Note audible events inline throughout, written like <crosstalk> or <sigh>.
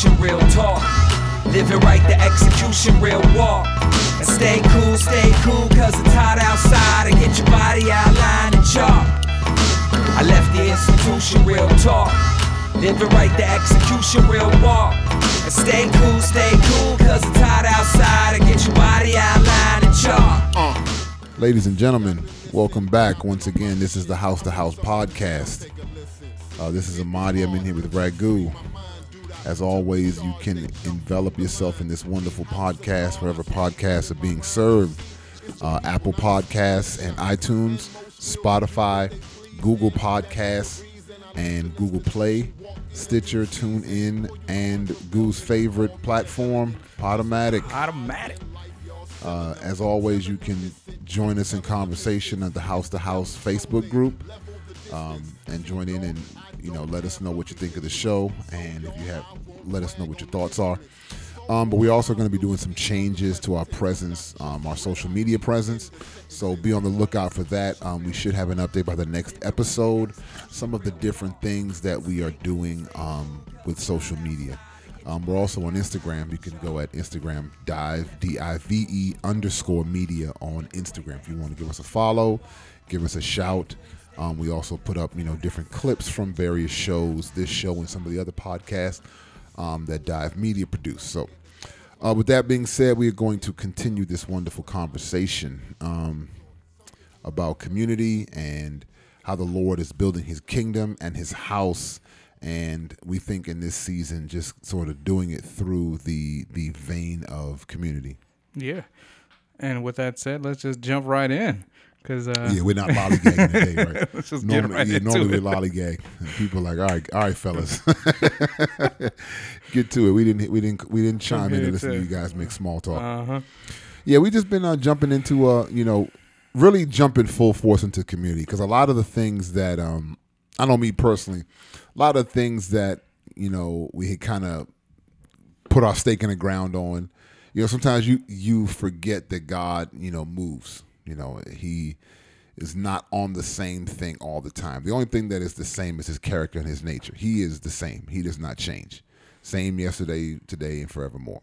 institution, real talk. Live right, the execution, real walk. And stay cool, stay cool, cause it's hot outside. And get your body outlined and. I left the institution, real talk. Live it right, the execution, real walk. And stay cool, stay cool, cause it's hot outside. And get your body outlined and. Ladies and gentlemen, welcome back once again. This is the House to House podcast. Uh, this is Amadi. I'm in here with Ragu. As always, you can envelop yourself in this wonderful podcast wherever podcasts are being served. Uh, Apple Podcasts and iTunes, Spotify, Google Podcasts, and Google Play, Stitcher, TuneIn, and Goo's favorite platform, Podomatic. Automatic. Uh, as always, you can join us in conversation at the House to House Facebook group um, and join in and you know let us know what you think of the show and if you have let us know what your thoughts are. Um, but we're also going to be doing some changes to our presence, um, our social media presence. So be on the lookout for that. Um, we should have an update by the next episode. Some of the different things that we are doing um, with social media. Um, we're also on Instagram. You can go at Instagram dive d i v e underscore media on Instagram if you want to give us a follow, give us a shout. Um, we also put up you know different clips from various shows, this show and some of the other podcasts um, that Dive Media produce. So. Uh, with that being said, we are going to continue this wonderful conversation um, about community and how the Lord is building His kingdom and His house and we think in this season just sort of doing it through the the vein of community. Yeah. And with that said, let's just jump right in. Cause uh, Yeah, we're not lollygagging today, right? <laughs> Let's just get normally, right yeah, into normally it. we lollygag. People are like, all right, all right, fellas, <laughs> get to it. We didn't, we didn't, we didn't chime in and listen to you guys make small talk. uh huh. Yeah, we just been uh, jumping into uh, you know, really jumping full force into community because a lot of the things that um, I know me personally, a lot of things that you know we had kind of put our stake in the ground on. You know, sometimes you you forget that God, you know, moves. You know, He is not on the same thing all the time. The only thing that is the same is His character and His nature. He is the same. He does not change. Same yesterday, today, and forevermore.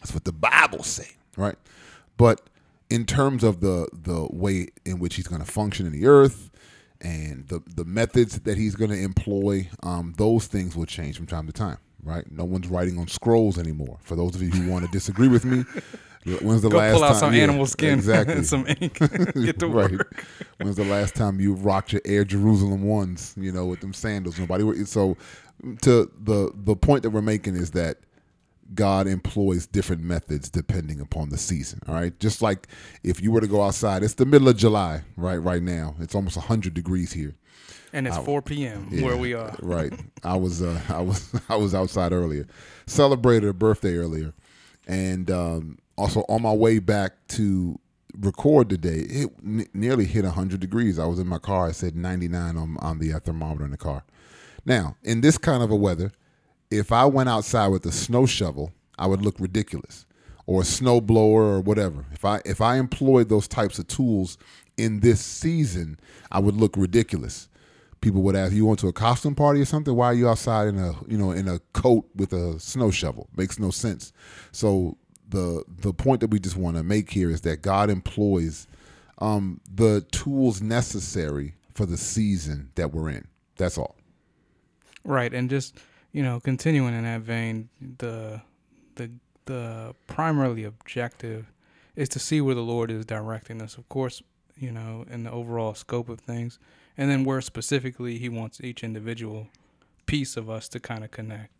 That's what the Bible say, right? But in terms of the the way in which he's going to function in the earth and the the methods that he's going to employ, um, those things will change from time to time, right? No one's writing on scrolls anymore. For those of you who want to disagree with me, when's the Go last pull out time? some yeah, animal skin exactly? and <laughs> some ink. <laughs> Get to <laughs> right. work. When's the last time you rocked your Air Jerusalem ones? You know, with them sandals. Nobody. So, to the the point that we're making is that God employs different methods depending upon the season. All right, just like if you were to go outside, it's the middle of July, right? Right now, it's almost hundred degrees here. And it's 4 p.m. Yeah, where we are. Right. I was uh, I was I was outside earlier, celebrated a birthday earlier, and um, also on my way back to record today, it n- nearly hit hundred degrees. I was in my car. I said ninety nine on on the uh, thermometer in the car. Now, in this kind of a weather, if I went outside with a snow shovel, I would look ridiculous, or a snow blower or whatever. If I if I employed those types of tools in this season, I would look ridiculous. People would ask, "You went to a costume party or something? Why are you outside in a you know in a coat with a snow shovel? Makes no sense." So the the point that we just want to make here is that God employs um, the tools necessary for the season that we're in. That's all. Right, and just you know, continuing in that vein, the the the primarily objective is to see where the Lord is directing us. Of course, you know, in the overall scope of things, and then where specifically He wants each individual piece of us to kind of connect.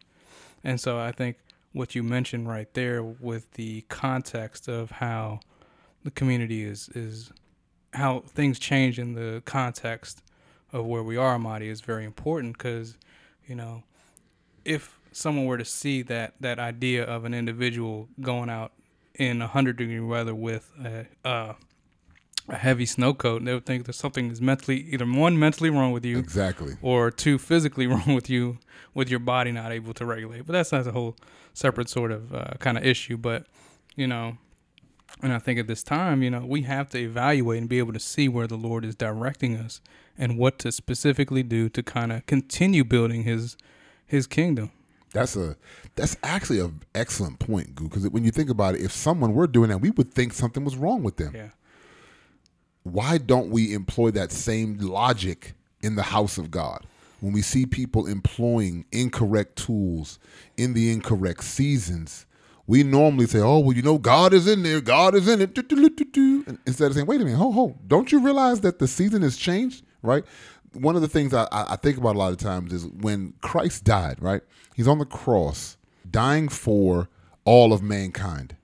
And so, I think what you mentioned right there, with the context of how the community is is how things change in the context of where we are, Amadi, is very important because you know, if someone were to see that that idea of an individual going out in a hundred degree weather with a, uh, a heavy snow coat, they would think that something is mentally either one mentally wrong with you, Exactly. or two physically <laughs> wrong with you, with your body not able to regulate. But that's not a whole separate sort of uh, kind of issue. But you know, and I think at this time, you know, we have to evaluate and be able to see where the Lord is directing us and what to specifically do to kind of continue building His His kingdom. That's a that's actually an excellent point, Goo. Because when you think about it, if someone were doing that, we would think something was wrong with them. Yeah. Why don't we employ that same logic in the house of God? When we see people employing incorrect tools in the incorrect seasons, we normally say, "Oh, well, you know, God is in there. God is in it." And Instead of saying, "Wait a minute, ho, ho, don't you realize that the season has changed?" Right. One of the things I, I think about a lot of times is when Christ died. Right, He's on the cross, dying for all of mankind.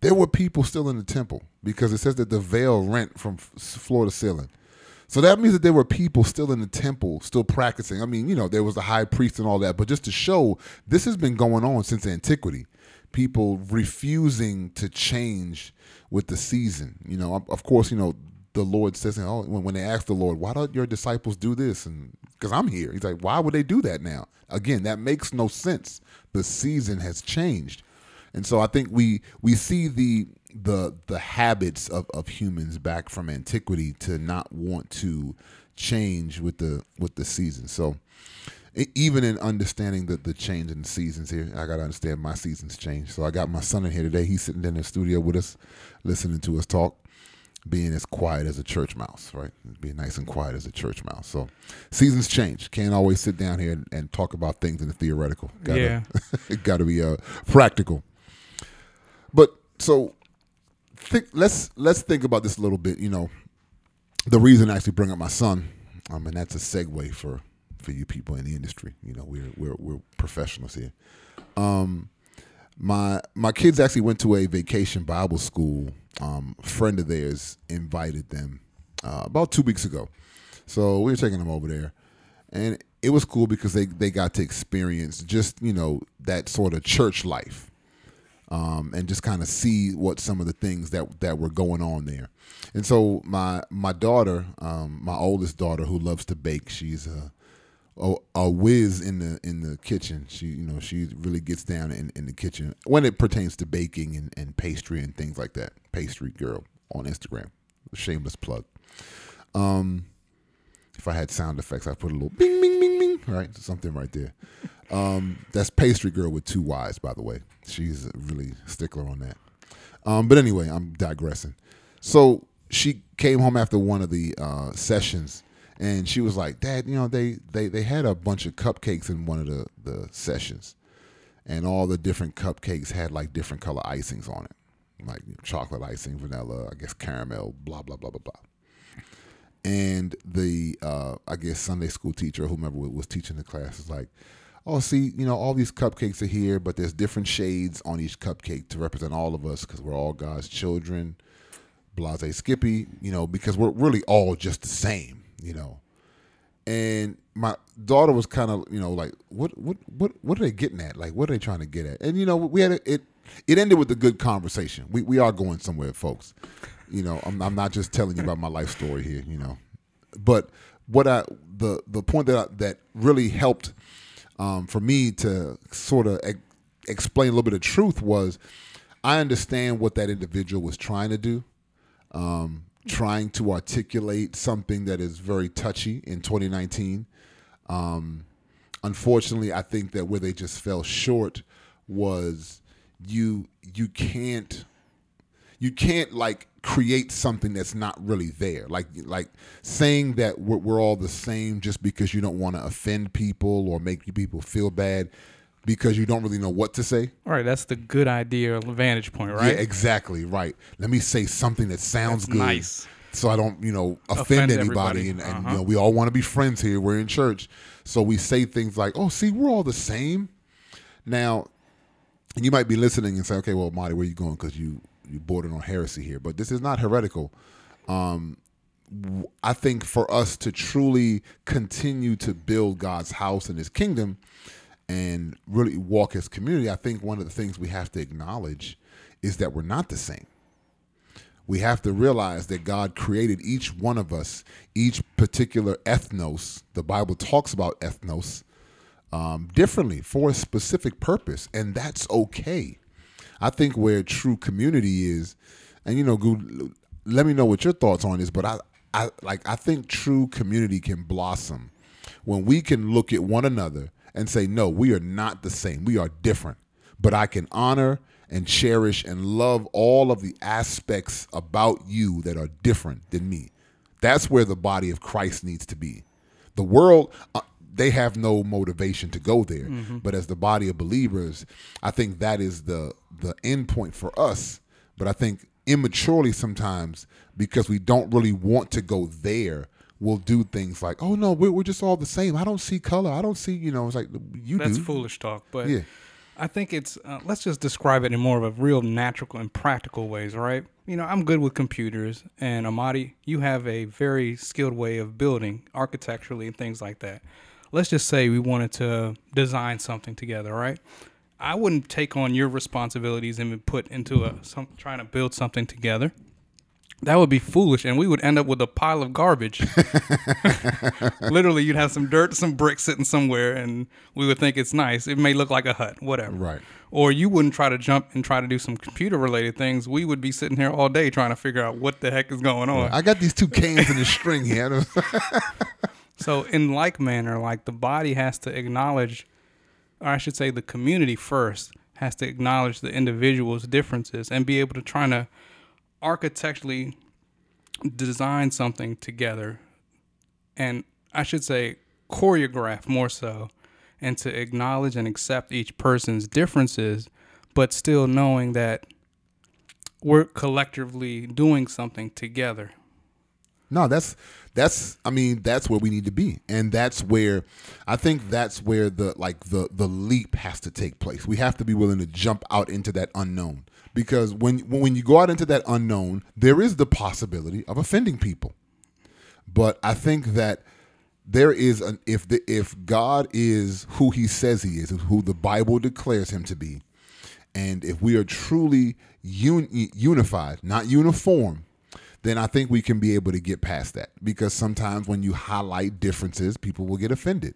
There were people still in the temple because it says that the veil rent from floor to ceiling. So that means that there were people still in the temple, still practicing. I mean, you know, there was the high priest and all that, but just to show this has been going on since antiquity. People refusing to change with the season. You know, of- course, you know, the Lord says, oh, when they ask the Lord, why don't your disciples do this? And because I'm here, he's like, why would they do that now? Again, that makes no sense. The season has changed. And so I think we we see the the the habits of, of humans back from antiquity to not want to change with the with the season. So even in understanding the the change in the seasons here, I gotta understand my seasons change. So I got my son in here today. He's sitting in the studio with us, listening to us talk, being as quiet as a church mouse, right? Being nice and quiet as a church mouse. So seasons change. Can't always sit down here and, and talk about things in the theoretical. Gotta, Yeah. it got to be uh, practical. But so think let's let's think about this a little bit. You know, the reason I actually bring up my son, um, and that's a segue for for you people in the industry. You know, we're we're we're professionals here. Um, my my kids actually went to a vacation Bible school. Um, a friend of theirs invited them uh, about two weeks ago, so we were taking them over there, and it was cool because they they got to experience just you know that sort of church life um, and just kind of see what some of the things that that were going on there. And so my my daughter, um, my oldest daughter, who loves to bake, she's a, a whiz in the in the kitchen. She you know she really gets down in, in the kitchen when it pertains to baking and, and pastry and things like that. Pastry girl on Instagram, shameless plug. Um, if I had sound effects, I'd put a little bing, bing, bing, bing, right? Something right there. Um, that's Pastry Girl with two Y's, by the way. She's a really stickler on that. Um, but anyway, I'm digressing. So she came home after one of the uh, sessions, and she was like, "Dad, you know, they they they had a bunch of cupcakes in one of the the sessions, and all the different cupcakes had like different color icings on it, like you know, chocolate icing, vanilla, I guess caramel, blah blah blah blah blah." and the uh, I guess Sunday school teacher, whomever was teaching the class, is like, "Oh, see, you know, all these cupcakes are here, but there's different shades on each cupcake to represent all of us because we're all God's children." Blase Skippy, you know, because we're really all just the same, you know. And my daughter was kind of, you know, like, what, what, what, what are they getting at? Like, what are they trying to get at? And you know, we had a, it. It ended with a good conversation. We we are going somewhere, folks. You know, I'm I'm not just telling you about my life story here. You know, but what I the the point that I, that really helped um, for me to sort of ex- explain a little bit of truth was I understand what that individual was trying to do, um, trying to articulate something that is very touchy in 2019. Um, unfortunately, I think that where they just fell short was you you can't you can't like create something that's not really there like like saying that we're, we're all the same just because you don't want to offend people or make people feel bad because you don't really know what to say All right, that's the good idea vantage point, right? yeah exactly right let me say something that sounds That's good nice. so I don't, you know, Offend offend, anybody. everybody. And, and Uh-huh. you know, we all want to be friends here. We're in church, so we say things like, "Oh, see, we're all the same." Now, and you might be listening and say, "Okay, well, Marty, where are you going? Because you you bordered on heresy here." But this is not heretical. Um, I think for us to truly continue to build God's house and His kingdom, and really walk as community, I think one of the things we have to acknowledge is that we're not the same we have to realize that God created each one of us, each particular ethnos. The Bible talks about ethnos um, differently for a specific purpose, and that's okay. I think where true community is, and you know, Goo, let me know what your thoughts on this. But I, I like I think true community can blossom when we can look at one another and say, no, we are not the same. We are different. But I can honor and cherish and love all of the aspects about you that are different than me. That's where the body of Christ needs to be. The world, uh, they have no motivation to go there. Mm-hmm. But as the body of believers, I think that is the the end point for us. But I think immaturely sometimes because we don't really want to go there we'll do things like oh no we're, we're just all the same i don't see color i don't see you know it's like you that's do. foolish talk but yeah I think it's uh, let's just describe it in more of a real natural and practical ways, right? You know, I'm good with computers, and Amadi, you have a very skilled way of building architecturally and things like that. Let's just say we wanted to design something together, right? I wouldn't take on your responsibilities and be put into a some trying to build something together. That would be foolish, and we would end up with a pile of garbage. <laughs> Literally, you'd have some dirt, some bricks sitting somewhere, and we would think it's nice. It may look like a hut, whatever. Right. Or you wouldn't try to jump and try to do some computer related things. We would be sitting here all day trying to figure out what the heck is going on. I got these two cans and a string here. <laughs> <laughs> so, in like manner, like the body has to acknowledge, or I should say, the community first has to acknowledge the individual's differences and be able to try to architecturally design something together and I should say choreograph more so and to acknowledge and accept each person's differences but still knowing that we're collectively doing something together. No, that's that's I mean that's where we need to be. And that's where I think that's where the like the the leap has to take place. We have to be willing to jump out into that unknown because when when you go out into that unknown, there is the possibility of offending people. But I think that there is an if the if God is who He says He is, who the Bible declares Him to be, and if we are truly un, unified, not uniform, then I think we can be able to get past that. Because sometimes when you highlight differences, people will get offended.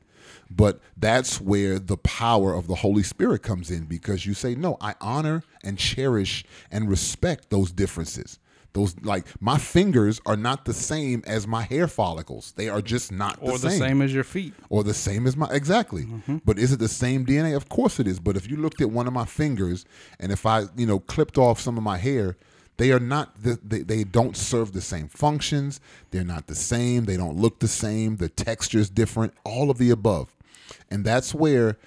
But that's where the power of the Holy Spirit comes in because you say, No, I honor and cherish and respect those differences. Those like my fingers are not the same as my hair follicles. They are just not or the, the same. as your feet. Or the same as my exactly. Mm-hmm. But is it the same DNA? Of course it is. But if you looked at one of my fingers and if I, you know, clipped off some of my hair, they are not they, they don't serve the same functions. They're not the same. They don't look the same. The texture is different. All of the above. And that's where,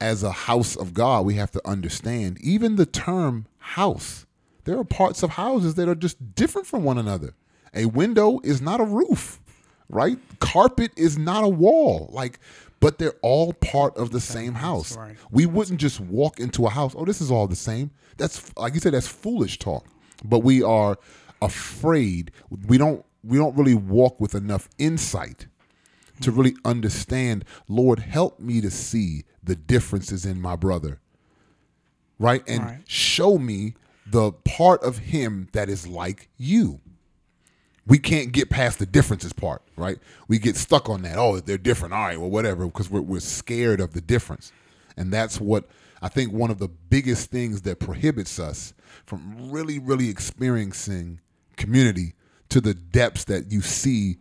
as a house of God, we have to understand even the term house. There are parts of houses that are just different from one another. A window is not a roof, right? Carpet is not a wall. Like, but they're all part of the same house. We wouldn't just walk into a house, oh, this is all the same. That's like you said, that's foolish talk. But we are afraid. We don't we don't really walk with enough insight to mm-hmm. really understand, Lord, help me to see the differences in my brother. Right? And right. show me the part of him that is like you. We can't get past the differences part, right? We get stuck on that. Oh, they're different. All right, well, whatever, because we're, we're scared of the difference. And that's what I think one of the biggest things that prohibits us from really, really experiencing community to the depths that you see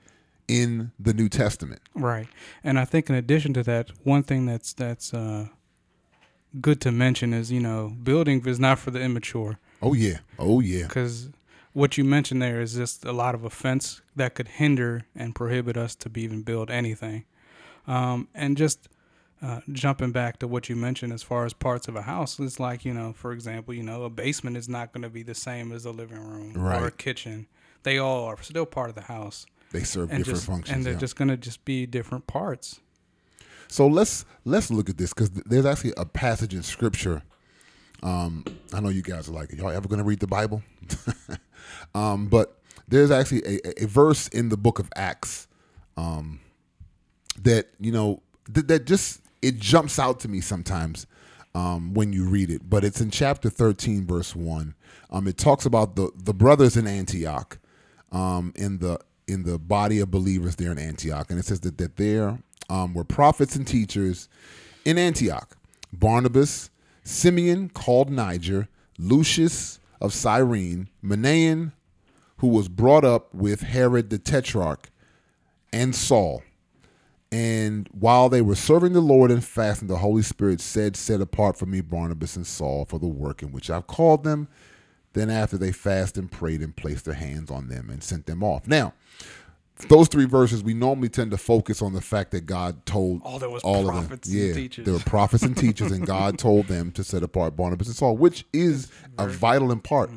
in the New Testament. Right. And I think in addition to that, one thing that's that's uh, good to mention is, you know, building is not for the immature. Oh yeah. Oh yeah. Cuz what you mentioned there is just a lot of offense that could hinder and prohibit us to be even build anything. Um, and just uh, jumping back to what you mentioned as far as parts of a house, it's like, you know, for example, you know, a basement is not going to be the same as a living room right. or a kitchen. They all are still part of the house. They serve different just, functions, and they're yeah. just going to just be different parts. So let's let's look at this because there's actually a passage in Scripture. Um, I know you guys are like, y'all ever going to read the Bible? <laughs> um, but there's actually a, a, verse in the book of Acts um, that you know th- that just it jumps out to me sometimes um, when you read it. But it's in chapter 13, verse one. Um, it talks about the the brothers in Antioch um, in the in the body of believers there in Antioch. And it says that, that there um, were prophets and teachers in Antioch Barnabas, Simeon, called Niger, Lucius of Cyrene, Manaen, who was brought up with Herod the Tetrarch, and Saul. And while they were serving the Lord and fasting, the Holy Spirit said, Set apart for me Barnabas and Saul for the work in which I've called them. Then after they fasted and prayed and placed their hands on them and sent them off. Now, those three verses, we normally tend to focus on the fact that God told Oh, there was all prophets of them. Yeah, teachers. there were prophets and teachers, and God <laughs> told them to set apart Barnabas and Saul, which is a vital in part,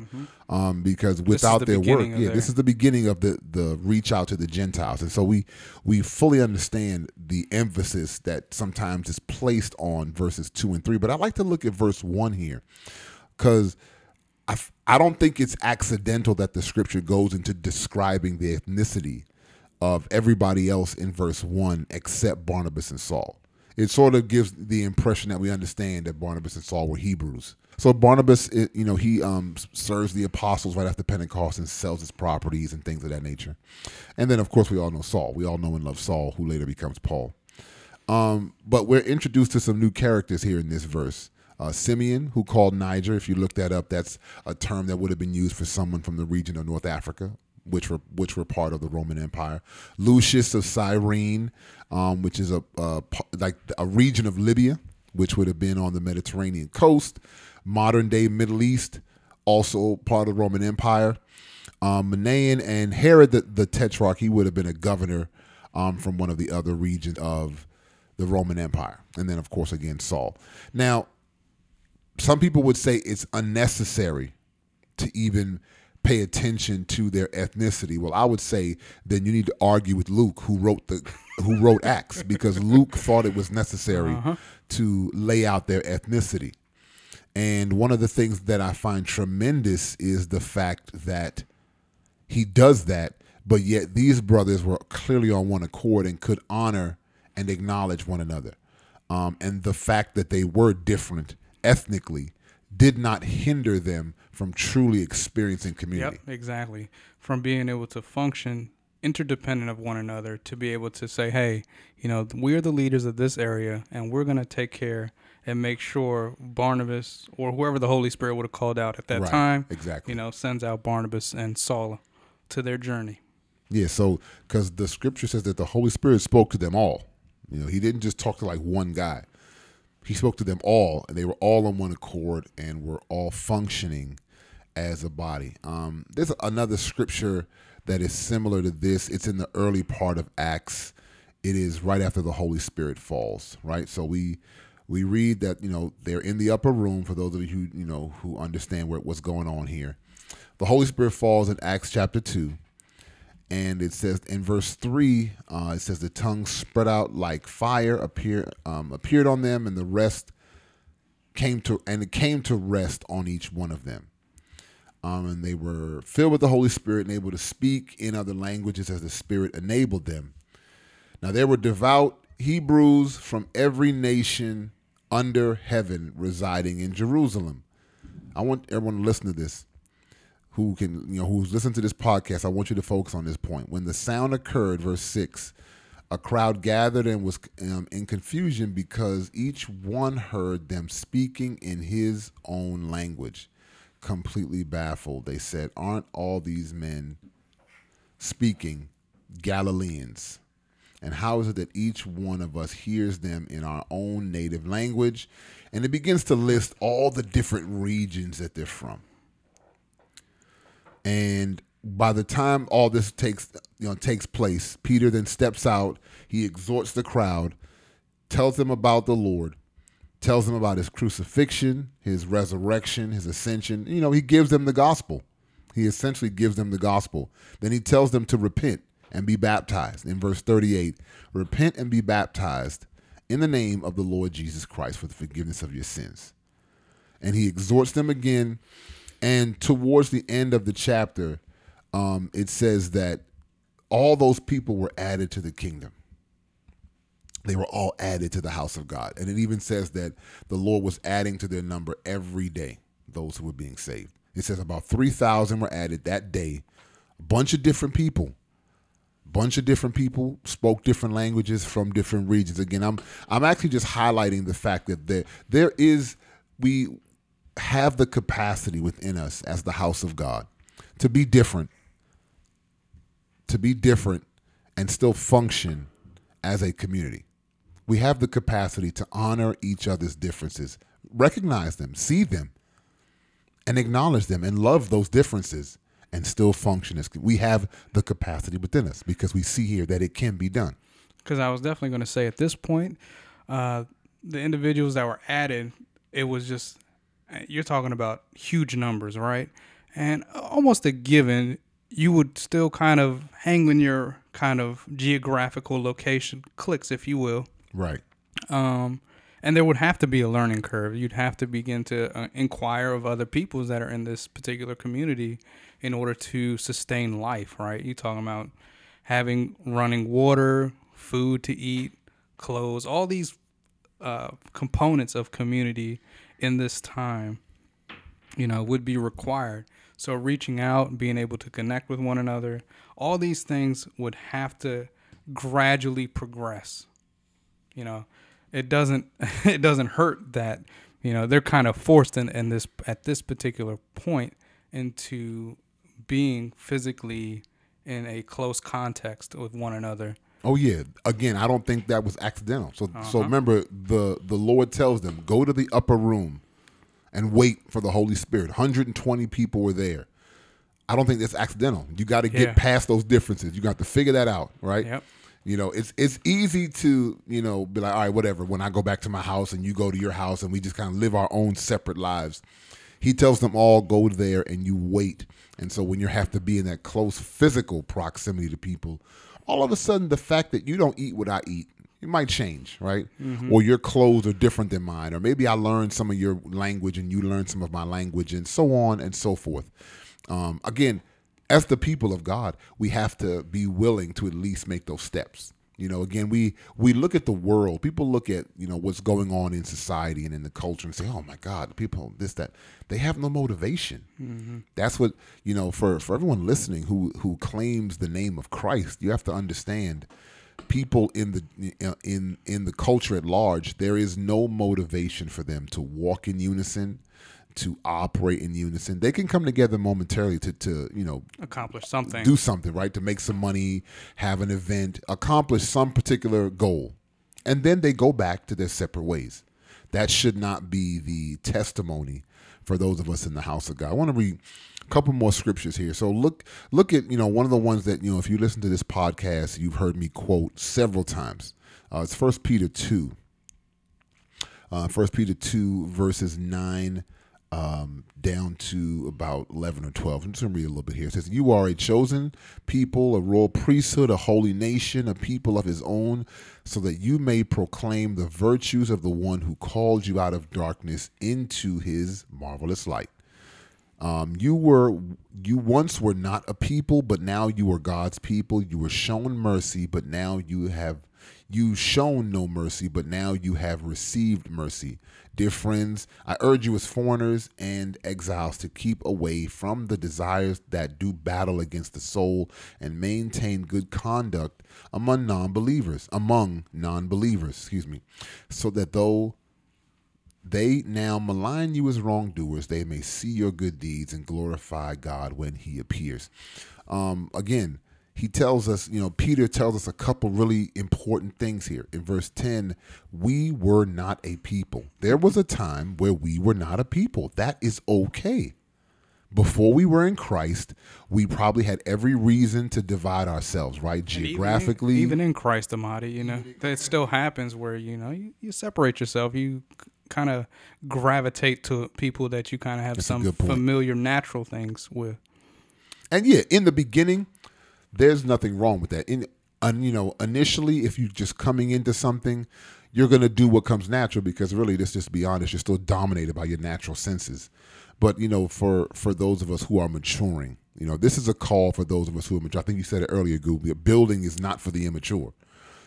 um, because without the their work, yeah, their- this is the beginning of the the reach out to the Gentiles, and so we we fully understand the emphasis that sometimes is placed on verses two and three. But I like to look at verse one here, because. I, I don't think it's accidental that the scripture goes into describing the ethnicity of everybody else in verse 1 except Barnabas and Saul. It sort of gives the impression that we understand that Barnabas and Saul were Hebrews. So Barnabas, you know, he um, serves the apostles right after Pentecost and sells his properties and things of that nature. And then, of course, we all know Saul. We all know and love Saul, who later becomes Paul. Um, but we're introduced to some new characters here in this verse. Uh, Simeon, who called Niger, if you look that up, that's a term that would have been used for someone from the region of North Africa, which were which were part of the Roman Empire. Lucius of Cyrene, um, which is a pa- like a region of Libya, which would have been on the Mediterranean coast, modern day Middle East, also part of the Roman Empire. Um, Manaen and Herod the, the Tetrarch, he would have been a governor um, from one of the other regions of the Roman Empire. And then, of course, again, Saul. Now, some people would say it's unnecessary to even pay attention to their ethnicity. Well, I would say then you need to argue with Luke, who wrote the who wrote Acts, because Luke thought it was necessary to lay out their ethnicity. And one of the things that I find tremendous is the fact that he does that, but yet these brothers were clearly on one accord and could honor and acknowledge one another. Um, and the fact that they were different ethnically did not hinder them from truly experiencing community. Yep, exactly. From being able to function interdependent of one another to be able to say, hey, you know, we're the leaders of this area and we're going to take care and make sure Barnabas or whoever the Holy Spirit would have called out at that Right, time, exactly. you know, sends out Barnabas and Saul to their journey. Yeah, so because the scripture says that the Holy Spirit spoke to them all. You know, he didn't just talk to like one guy. He spoke to them all, and they were all on one accord and were all functioning as a body. Um, there's another scripture that is similar to this. It's in the early part of Acts. It is right after the Holy Spirit falls, right? So we we read that you know they're in the upper room. For those of you who you know who understand what, what's going on here, the Holy Spirit falls in Acts chapter two and it says in verse three, uh, it says the tongues spread out like fire appear um, appeared on them, and the rest came to and it came to rest on each one of them. Um, and they were filled with the Holy Spirit and able to speak in other languages as the Spirit enabled them. Now there were devout Hebrews from every nation under heaven residing in Jerusalem. I want everyone to listen to this who can you know who's listened to this podcast, I want you to focus on this point. When the sound occurred, verse six, a crowd gathered and was um, in confusion because each one heard them speaking in his own language. Completely baffled, they said, "Aren't all these men speaking Galileans?" And how is it that each one of us hears them in our own native language? And it begins to list all the different regions that they're from. And by the time all this takes you know takes place, Peter then steps out. He exhorts the crowd, tells them about the Lord, tells them about his crucifixion, his resurrection, his ascension. You know, he gives them the gospel. He essentially gives them the gospel. Then he tells them to repent and be baptized. In verse 38, repent and be baptized in the name of the Lord Jesus Christ for the forgiveness of your sins. And he exhorts them again and towards the end of the chapter, um, it says that all those people were added to the kingdom. They were all added to the house of God. And it even says that the Lord was adding to their number every day those who were being saved. It says about 3,000 were added that day. A bunch of different people. Bunch of different people spoke different languages from different regions. Again, I'm I'm actually just highlighting the fact that there there is we have the capacity within us as the house of God to be different, to be different and still function as a community. We have the capacity to honor each other's differences, recognize them, see them, and acknowledge them and love those differences and still function as we have the capacity within us because we see here that it can be done. Because I was definitely going to say at this point, uh, the individuals that were added, it was just you're talking about huge numbers, right? And almost a given, you would still kind of hang in your kind of geographical location clicks, if you will. Right. Um, and there would have to be a learning curve. You'd have to begin to uh, inquire of other peoples that are in this particular community in order to sustain life, right? You're talking about having running water, food to eat, clothes, all these uh, components of community in this time, you know, would be required. So reaching out, being able to connect with one another, all these things would have to gradually progress. You know, it doesn't <laughs> it doesn't hurt that you know they're kind of forced in, in this at this particular point into being physically in a close context with one another Oh yeah. Again, I don't think that was accidental. So uh-huh. so remember the the Lord tells them, go to the upper room and wait for the Holy Spirit. 120 people were there. I don't think that's accidental. You got to get yeah. past those differences. You got to figure that out, right? Yep. You know, it's it's easy to, you know, be like, all right, whatever. When I go back to my house and you go to your house and we just kind of live our own separate lives. He tells them all go there and you wait. And so when you have to be in that close physical proximity to people, all of a sudden the fact that you don't eat what I eat, it might change, right? Mm-hmm. Or your clothes are different than mine, or maybe I learned some of your language and you learned some of my language, and so on and so forth. Um, again, as the people of God, we have to be willing to at least make those steps. You know, again, we we look at the world. People look at you know what's going on in society and in the culture and say, "Oh my God, people this that." They have no motivation. Mm-hmm. That's what you know. For for everyone listening who who claims the name of Christ, you have to understand people in the in in the culture at large. There is no motivation for them to walk in unison to operate in unison. They can come together momentarily to, to you know accomplish something, do something, right? To make some money, have an event, accomplish some particular goal, and then they go back to their separate ways. That should not be the testimony for those of us in the house of God. I want to read a couple more scriptures here. So look look at you know one of the ones that you know if you listen to this podcast, you've heard me quote several times. Uh, it's First Peter two. Uh, Peter two verses nine um, down to about 11 or 12. I'm just going to read a little bit here. It says, You are a chosen people, a royal priesthood, a holy nation, a people of his own, so that you may proclaim the virtues of the one who called you out of darkness into his marvelous light. Um, you were you once were not a people, but now you are God's people. You were shown mercy, but now you have you shown no mercy, but now you have received mercy. Dear friends, I urge you as foreigners and exiles to keep away from the desires that do battle against the soul and maintain good conduct among non-believers, among non-believers, excuse me, so that though they now malign you as wrongdoers, they may see your good deeds and glorify God when he appears. Um, again, he tells us, you know, Peter tells us a couple really important things here. In verse 10, we were not a people. There was a time where we were not a people. That is okay. Before we were in Christ, we probably had every reason to divide ourselves, right? Geographically. Even in, even in Christ, Amadi, you know, that still happens where, you know, you, you separate yourself. You kind of gravitate to people that you kind of have That's some familiar natural things with. And yeah, in the beginning, there's nothing wrong with that. In you know, initially, if you're just coming into something, you're gonna do what comes natural because really, let's just be honest, you're still dominated by your natural senses. But you know, for for those of us who are maturing, you know, this is a call for those of us who are mature. I think you said it earlier, Google. Building is not for the immature.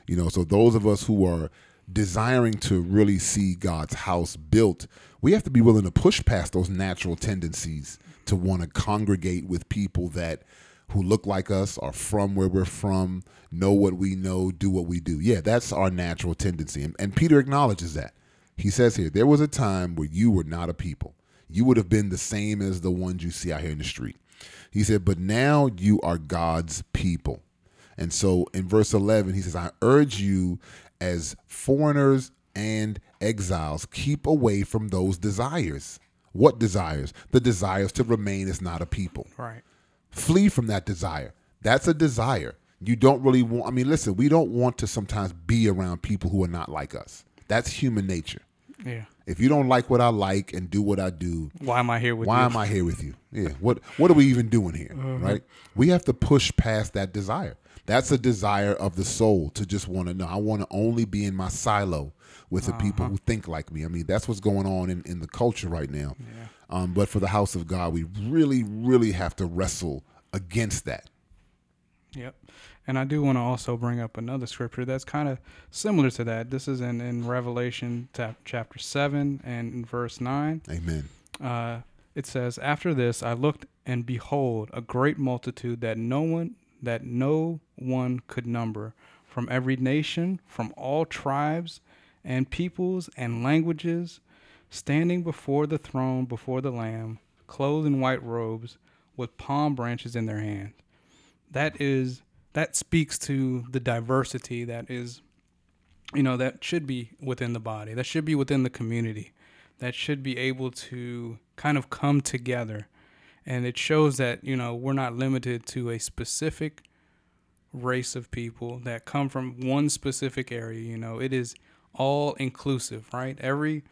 You know, so those of us who are desiring to really see God's house built, we have to be willing to push past those natural tendencies to want to congregate with people that who look like us, are from where we're from, know what we know, do what we do. Yeah, that's our natural tendency. And, and Peter acknowledges that. He says here, there was a time where you were not a people. You would have been the same as the ones you see out here in the street. He said, but now you are God's people. And so in verse 11, he says, I urge you as foreigners and exiles, keep away from those desires. What desires? The desires to remain as not a people. Right. Flee from that desire. That's a desire. You don't really want, I mean, listen, we don't want to sometimes be around people who are not like us. That's human nature. Yeah. If you don't like what I like and do what I do, Why am I here with why you? Why am I here with you? Yeah. What What are we even doing here? Uh-huh. Right. We have to push past that desire. That's a desire of the soul to just want to know. I want to only be in my silo with the people uh-huh. who think like me. I mean, that's what's going on in, in the culture right now. Um, but for the house of God, we really, really have to wrestle against that. Yep. And I do want to also bring up another scripture that's kind of similar to that. This is in, in Revelation chapter 7 and verse 9. Amen. Uh, it says, After this I looked, and behold, a great multitude that no one that no one could number, from every nation, from all tribes and peoples and languages, standing before the throne, before the Lamb, clothed in white robes, with palm branches in their hand. That is that speaks to the diversity that is you know that should be within the body that should be within the community that should be able to kind of come together. And it shows that you know we're not limited to a specific race of people that come from one specific area you know. It is all inclusive right? Every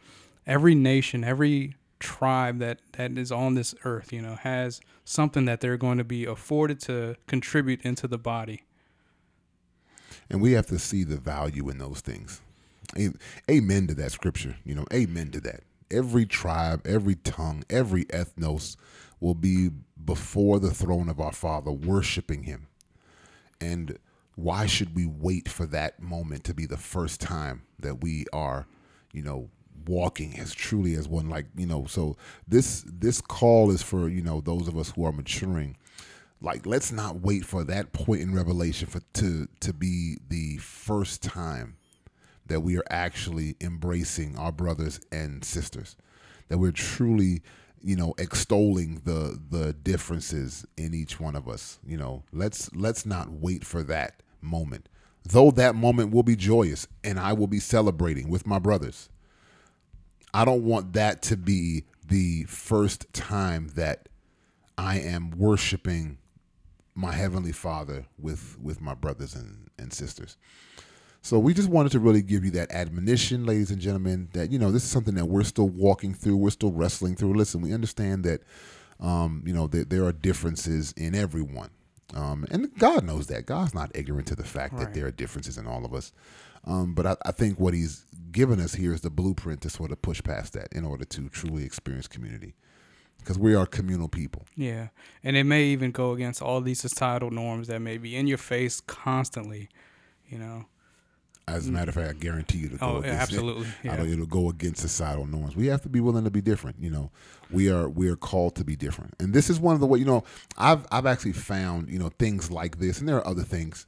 every nation every tribe that that is on this earth you know has something that they're going to be afforded to contribute into the body And we have to see the value in those things. Amen to that scripture. You know, amen to that. Every tribe, every tongue, every ethnos will be before the throne of our Father, worshiping Him. And why should we wait for that moment to be the first time that we are, you know, walking as truly as one? Like, you know, so this this call is for you know those of us who are maturing. Like let's not wait for that point in revelation for to to be the first time that we are actually embracing our brothers and sisters that we're truly you know extolling the the differences in each one of us you know. Let's let's not wait for that moment. Though that moment will be joyous and I will be celebrating with my brothers I don't want that to be the first time that I am worshiping my heavenly Father with with my brothers and, and sisters. So we just wanted to really give you that admonition, ladies and gentlemen, that you know this is something that we're still walking through, we're still wrestling through. Listen, we understand that um, you know that there are differences in everyone, um, and God knows that. God's not ignorant to the fact that there are differences in all of us. Um, but I, I think what He's given us here is the blueprint to sort of push past that in order to truly experience community, because we are communal people. Yeah, and it may even go against all these societal norms that may be in your face constantly. You know. As a matter of fact, I guarantee you to go Oh, against absolutely, It. Yeah. It'll go against societal norms. We have to be willing to be different. You know, we are we are called to be different, and this is one of the way. You know, I've I've actually found you know things like this, and there are other things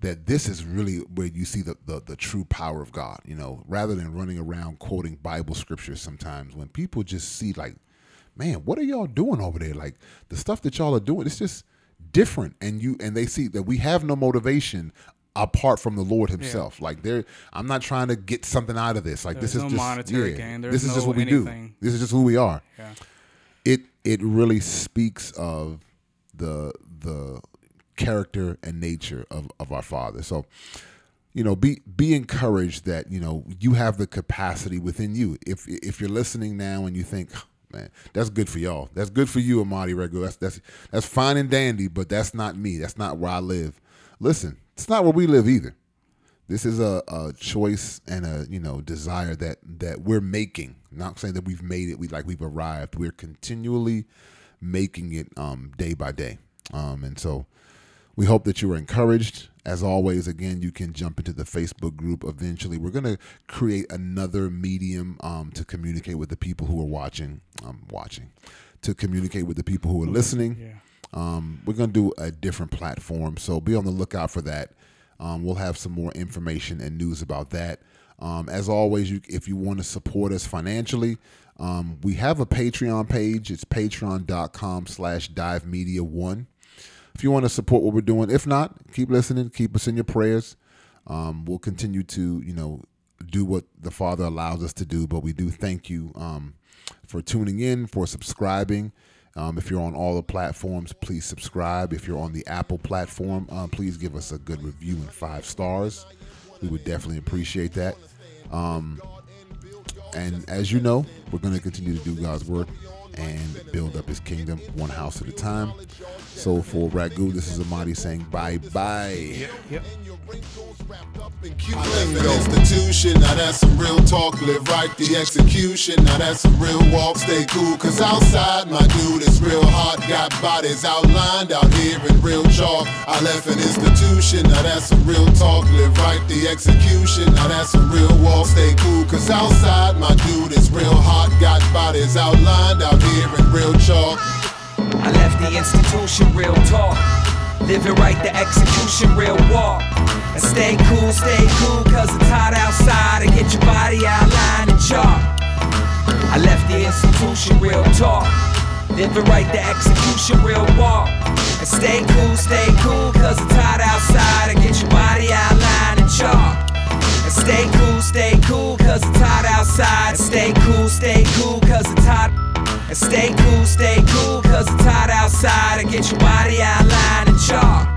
that this is really where you see the, the the true power of God. You know, rather than running around quoting Bible scriptures, sometimes when people just see like, man, what are y'all doing over there? Like the stuff that y'all are doing, it's just different, and you and they see that we have no motivation apart from the Lord Himself. Like there, I'm not trying to get something out of this. Like this is no just monetary yeah, gain. There's this is just no what we do. This is just who we are. Yeah. It it really speaks of the the character and nature of, of our Father. So, you know, be be encouraged that you know you have the capacity within you. If if you're listening now and you think, man, that's good for y'all. That's good for you, Amadi Rego. That's that's that's fine and dandy, but that's not me. That's not where I live. Listen, it's not where we live either. This is a, a choice and a you know desire that that we're making. Not saying that we've made it. We like we've arrived. We're continually making it um, day by day. Um, and so we hope that you are encouraged. As always, again, you can jump into the Facebook group. Eventually, we're going to create another medium um, to communicate with the people who are watching. Um, watching, to communicate with the people who are listening. Yeah. Um, we're going to do a different platform, so be on the lookout for that. Um, we'll have some more information and news about that. Um, as always, you, if you want to support us financially, um, we have a Patreon page. It's patreon.com slash dive media one. If you want to support what we're doing. If not, keep listening. Keep us in your prayers. Um, we'll continue to, you know, do what the Father allows us to do. But we do thank you um, for tuning in, for subscribing. Um, if you're on all the platforms, please subscribe. If you're on the Apple platform, uh, please give us a good review and five stars. We would definitely appreciate that. Um, and as you know, we're going to continue to do God's work and build up his kingdom one house at a time. So for Ragu, this is Amadi saying bye bye. Yep. I left an institution, now that's some real talk. Live right the execution, now that's some real walk. Stay cool, cause outside, my dude, it's real hot. Got bodies outlined out here in real chalk. I left an institution, now that's some real talk. Live right the execution, now that's some real walk. Stay cool, cause outside, my dude, it's real hot. Got bodies outlined out here in real chalk. I left the institution, real talk. Living right, the execution, real walk. And stay cool, stay cool, cause it's hot outside. And get your body outlined and chalk. I left the institution, real talk. Living right, the execution, real walk. And stay cool, stay cool, cause it's hot outside. And get your body outlined and chalk. And stay cool, stay cool, cause it's hot outside. And stay cool, stay cool, cause it's hot. And stay cool, stay cool, cause it's hot outside. And get your body outlined and chalk.